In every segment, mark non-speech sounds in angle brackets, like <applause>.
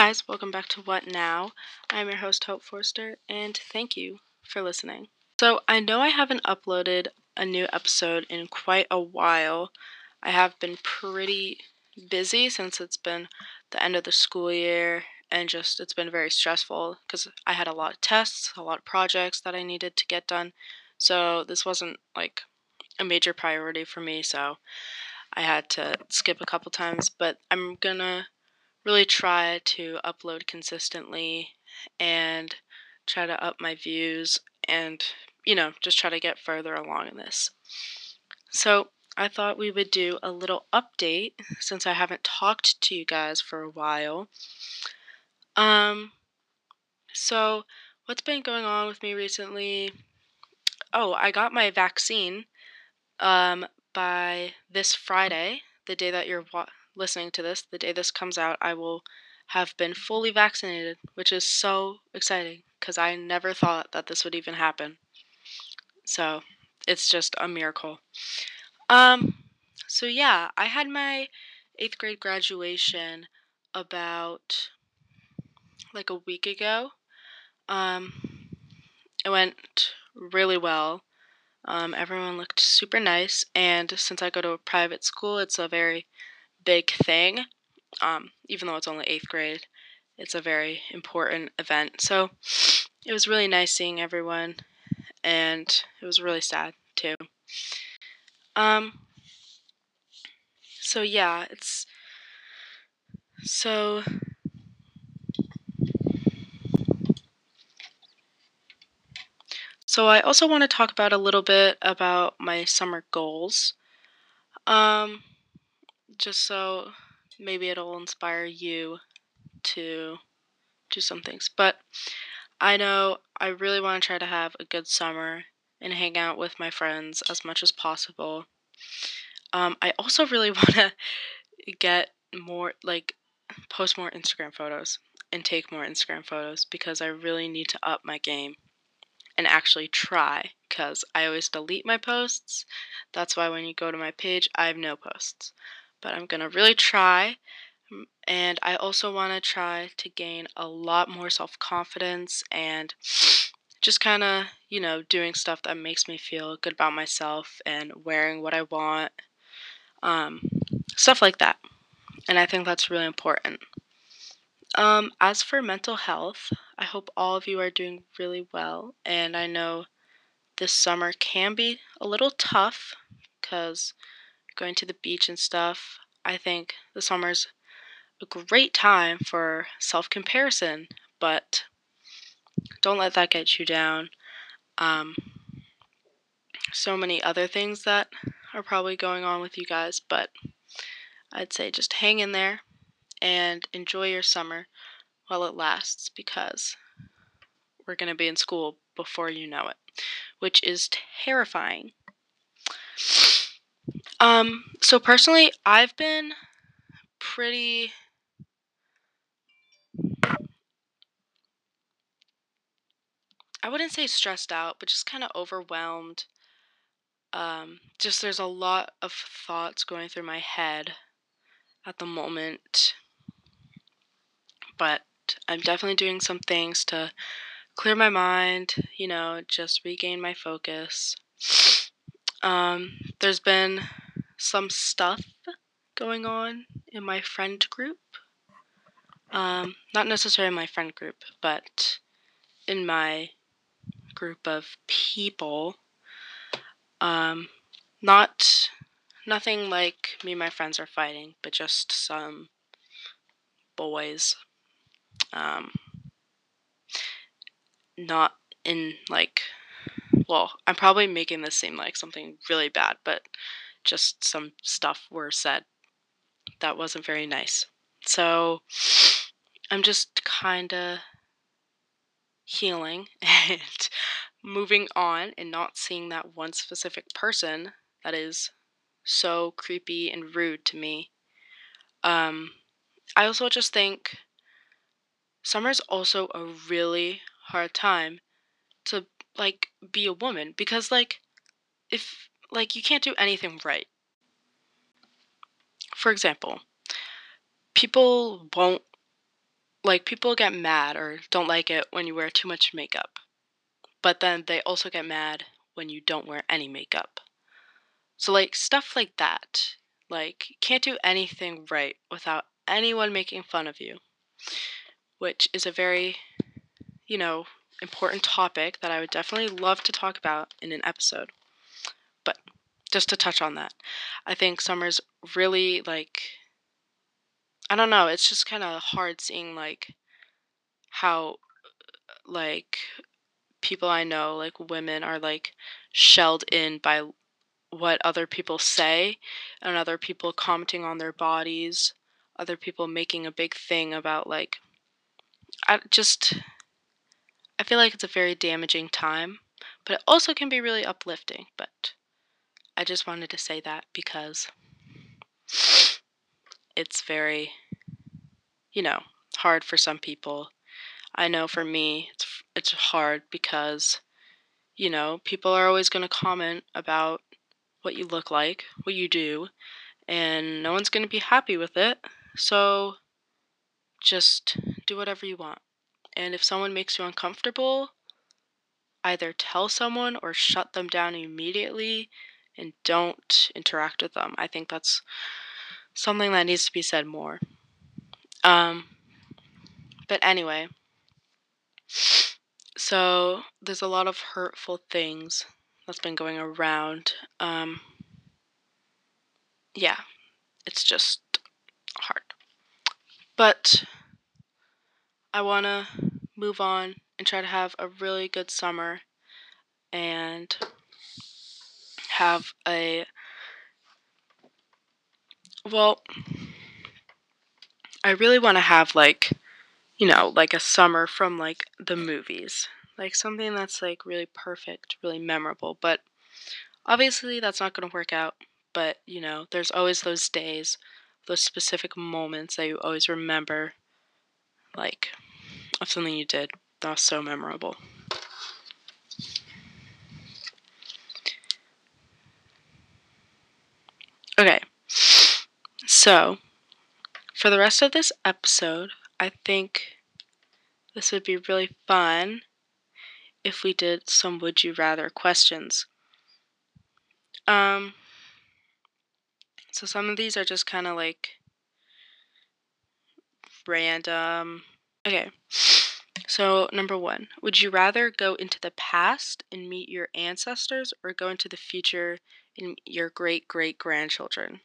guys, welcome back to What Now? I'm your host, Hope Forster, and thank you for listening. So, I know I haven't uploaded a new episode in quite a while. I have been pretty busy since it's been the end of the school year and just it's been very stressful because I had a lot of tests, a lot of projects that I needed to get done. So, this wasn't like a major priority for me, so I had to skip a couple times, but I'm gonna really try to upload consistently and try to up my views and, you know, just try to get further along in this. So, I thought we would do a little update since I haven't talked to you guys for a while. Um, so what's been going on with me recently? Oh, I got my vaccine um, by this Friday, the day that you're wa- listening to this, the day this comes out, I will have been fully vaccinated, which is so exciting because I never thought that this would even happen. So it's just a miracle. Um, so yeah, I had my eighth grade graduation about like a week ago. Um, it went really well. Um, everyone looked super nice, and since I go to a private school, it's a very big thing. Um, even though it's only eighth grade, it's a very important event. So it was really nice seeing everyone, and it was really sad too. Um, so yeah, it's so. So I also want to talk about a little bit about my summer goals. Um, just so maybe it'll inspire you to do some things. But I know I really want to try to have a good summer and hang out with my friends as much as possible. Um, I also really <laughs> want to get more, like, post more Instagram photos and take more Instagram photos because I really need to up my game and actually try because I always delete my posts. That's why when you go to my page, I have no posts but I'm going to really try. And I also want to try to gain a lot more self confidence and just kind of, you know, doing stuff that makes me feel good about myself and wearing what I want, um, stuff like that. And I think that's really important. Um, as for mental health, I hope all of you are doing really well. And I know this summer can be a little tough because going to the beach and stuff. I think the summer's a great time for self comparison, but don't let that get you down. Um, so many other things that are probably going on with you guys, but I'd say just hang in there and enjoy your summer while it lasts because we're going to be in school before you know it, which is terrifying. Um, so personally, I've been pretty I wouldn't say stressed out, but just kind of overwhelmed. Um, just there's a lot of thoughts going through my head at the moment. But I'm definitely doing some things to clear my mind, you know, just regain my focus. Um, there's been some stuff going on in my friend group. Um, not necessarily my friend group, but in my group of people. Um, not nothing like me and my friends are fighting, but just some boys. Um, not in like well, I'm probably making this seem like something really bad, but just some stuff were said that wasn't very nice. So I'm just kind of healing <laughs> and moving on and not seeing that one specific person that is so creepy and rude to me. Um, I also just think summer's also a really hard time to like be a woman because like if like you can't do anything right. For example, people won't like people get mad or don't like it when you wear too much makeup. But then they also get mad when you don't wear any makeup. So like stuff like that. Like can't do anything right without anyone making fun of you. Which is a very, you know, important topic that I would definitely love to talk about in an episode. But just to touch on that, I think summer's really like I don't know, it's just kind of hard seeing like how like people I know, like women are like shelled in by what other people say and other people commenting on their bodies, other people making a big thing about like I just I feel like it's a very damaging time, but it also can be really uplifting, but I just wanted to say that because it's very you know, hard for some people. I know for me, it's it's hard because you know, people are always going to comment about what you look like, what you do, and no one's going to be happy with it. So just do whatever you want. And if someone makes you uncomfortable, either tell someone or shut them down immediately and don't interact with them. I think that's something that needs to be said more. Um, but anyway, so there's a lot of hurtful things that's been going around. Um, yeah, it's just hard. But I want to move on and try to have a really good summer and have a well I really want to have like you know, like a summer from like the movies. Like something that's like really perfect, really memorable, but obviously that's not going to work out. But, you know, there's always those days, those specific moments that you always remember like of something you did that was so memorable. Okay. So, for the rest of this episode, I think this would be really fun if we did some would you rather questions. Um so some of these are just kind of like random. Okay. So, number 1, would you rather go into the past and meet your ancestors or go into the future and your great great grandchildren?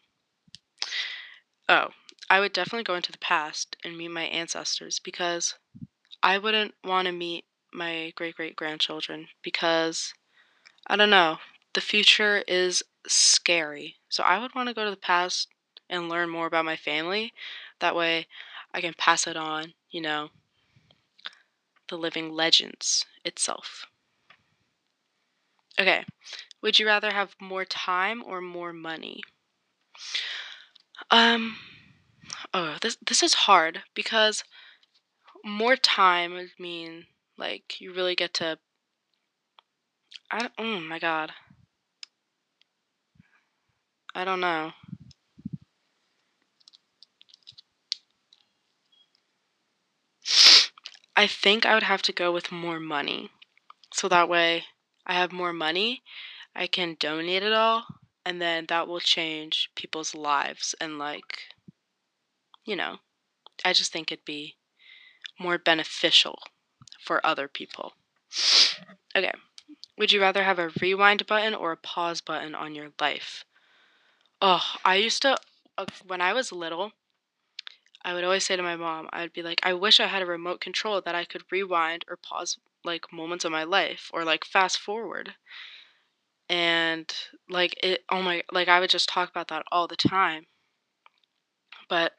Oh, I would definitely go into the past and meet my ancestors because I wouldn't want to meet my great great grandchildren because I don't know, the future is scary. So I would want to go to the past and learn more about my family. That way I can pass it on, you know, the living legends itself. Okay, would you rather have more time or more money? Um, oh, this this is hard because more time would mean like you really get to. I oh my god. I don't know. I think I would have to go with more money. So that way I have more money, I can donate it all, and then that will change people's lives and like you know, I just think it'd be more beneficial for other people. Okay. Would you rather have a rewind button or a pause button on your life? Oh, I used to, uh, when I was little, I would always say to my mom, I'd be like, I wish I had a remote control that I could rewind or pause like moments of my life or like fast forward. And like it, oh my, like I would just talk about that all the time. But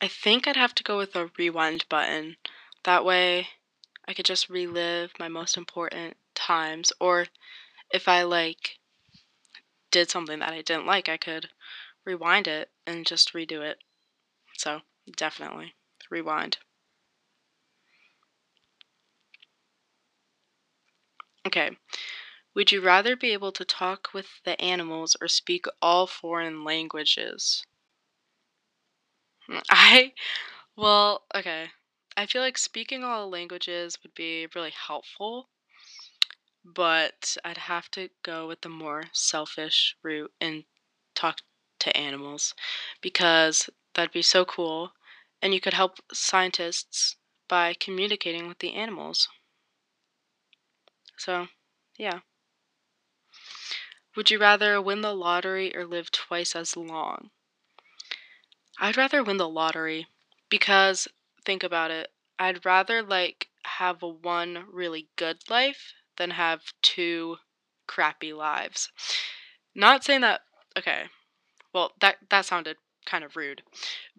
I think I'd have to go with a rewind button. That way I could just relive my most important times. Or if I like did something that I didn't like, I could rewind it and just redo it. So definitely rewind. Okay. Would you rather be able to talk with the animals or speak all foreign languages? Hmm, <laughs> I Well, okay. I feel like speaking all languages would be really helpful, but I'd have to go with the more selfish route and talk to animals because that'd be so cool and you could help scientists by communicating with the animals. So, yeah. Would you rather win the lottery or live twice as long? I'd rather win the lottery because think about it. I'd rather like have one really good life than have two crappy lives. Not saying that okay. Well, that that sounded kind of rude.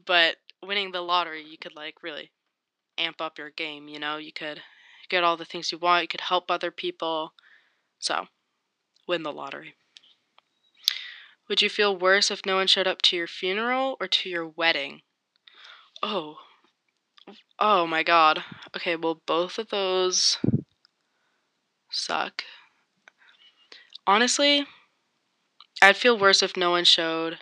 But winning the lottery, you could like really amp up your game, you know? You could get all the things you want, you could help other people. So, win the lottery. Would you feel worse if no one showed up to your funeral or to your wedding? Oh. Oh my god. Okay, well, both of those suck. Honestly, I'd feel worse if no one showed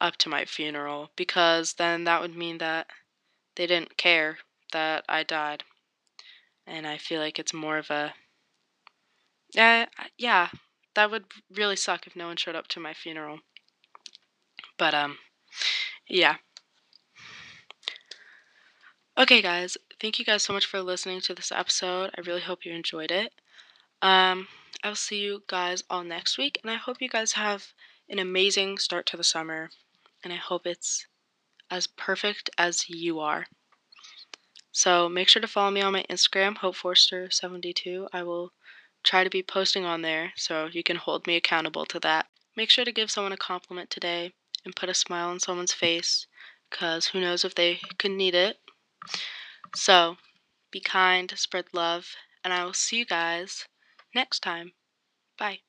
up to my funeral because then that would mean that they didn't care that I died. And I feel like it's more of a. Yeah, yeah, that would really suck if no one showed up to my funeral. But, um, yeah. Okay, guys, thank you guys so much for listening to this episode. I really hope you enjoyed it. Um, I'll see you guys all next week, and I hope you guys have an amazing start to the summer, and I hope it's as perfect as you are. So make sure to follow me on my Instagram, HopeForster72. I will try to be posting on there so you can hold me accountable to that. Make sure to give someone a compliment today and put a smile on someone's face because who knows if they could need it. So be kind, spread love, and I will see you guys next time. Bye.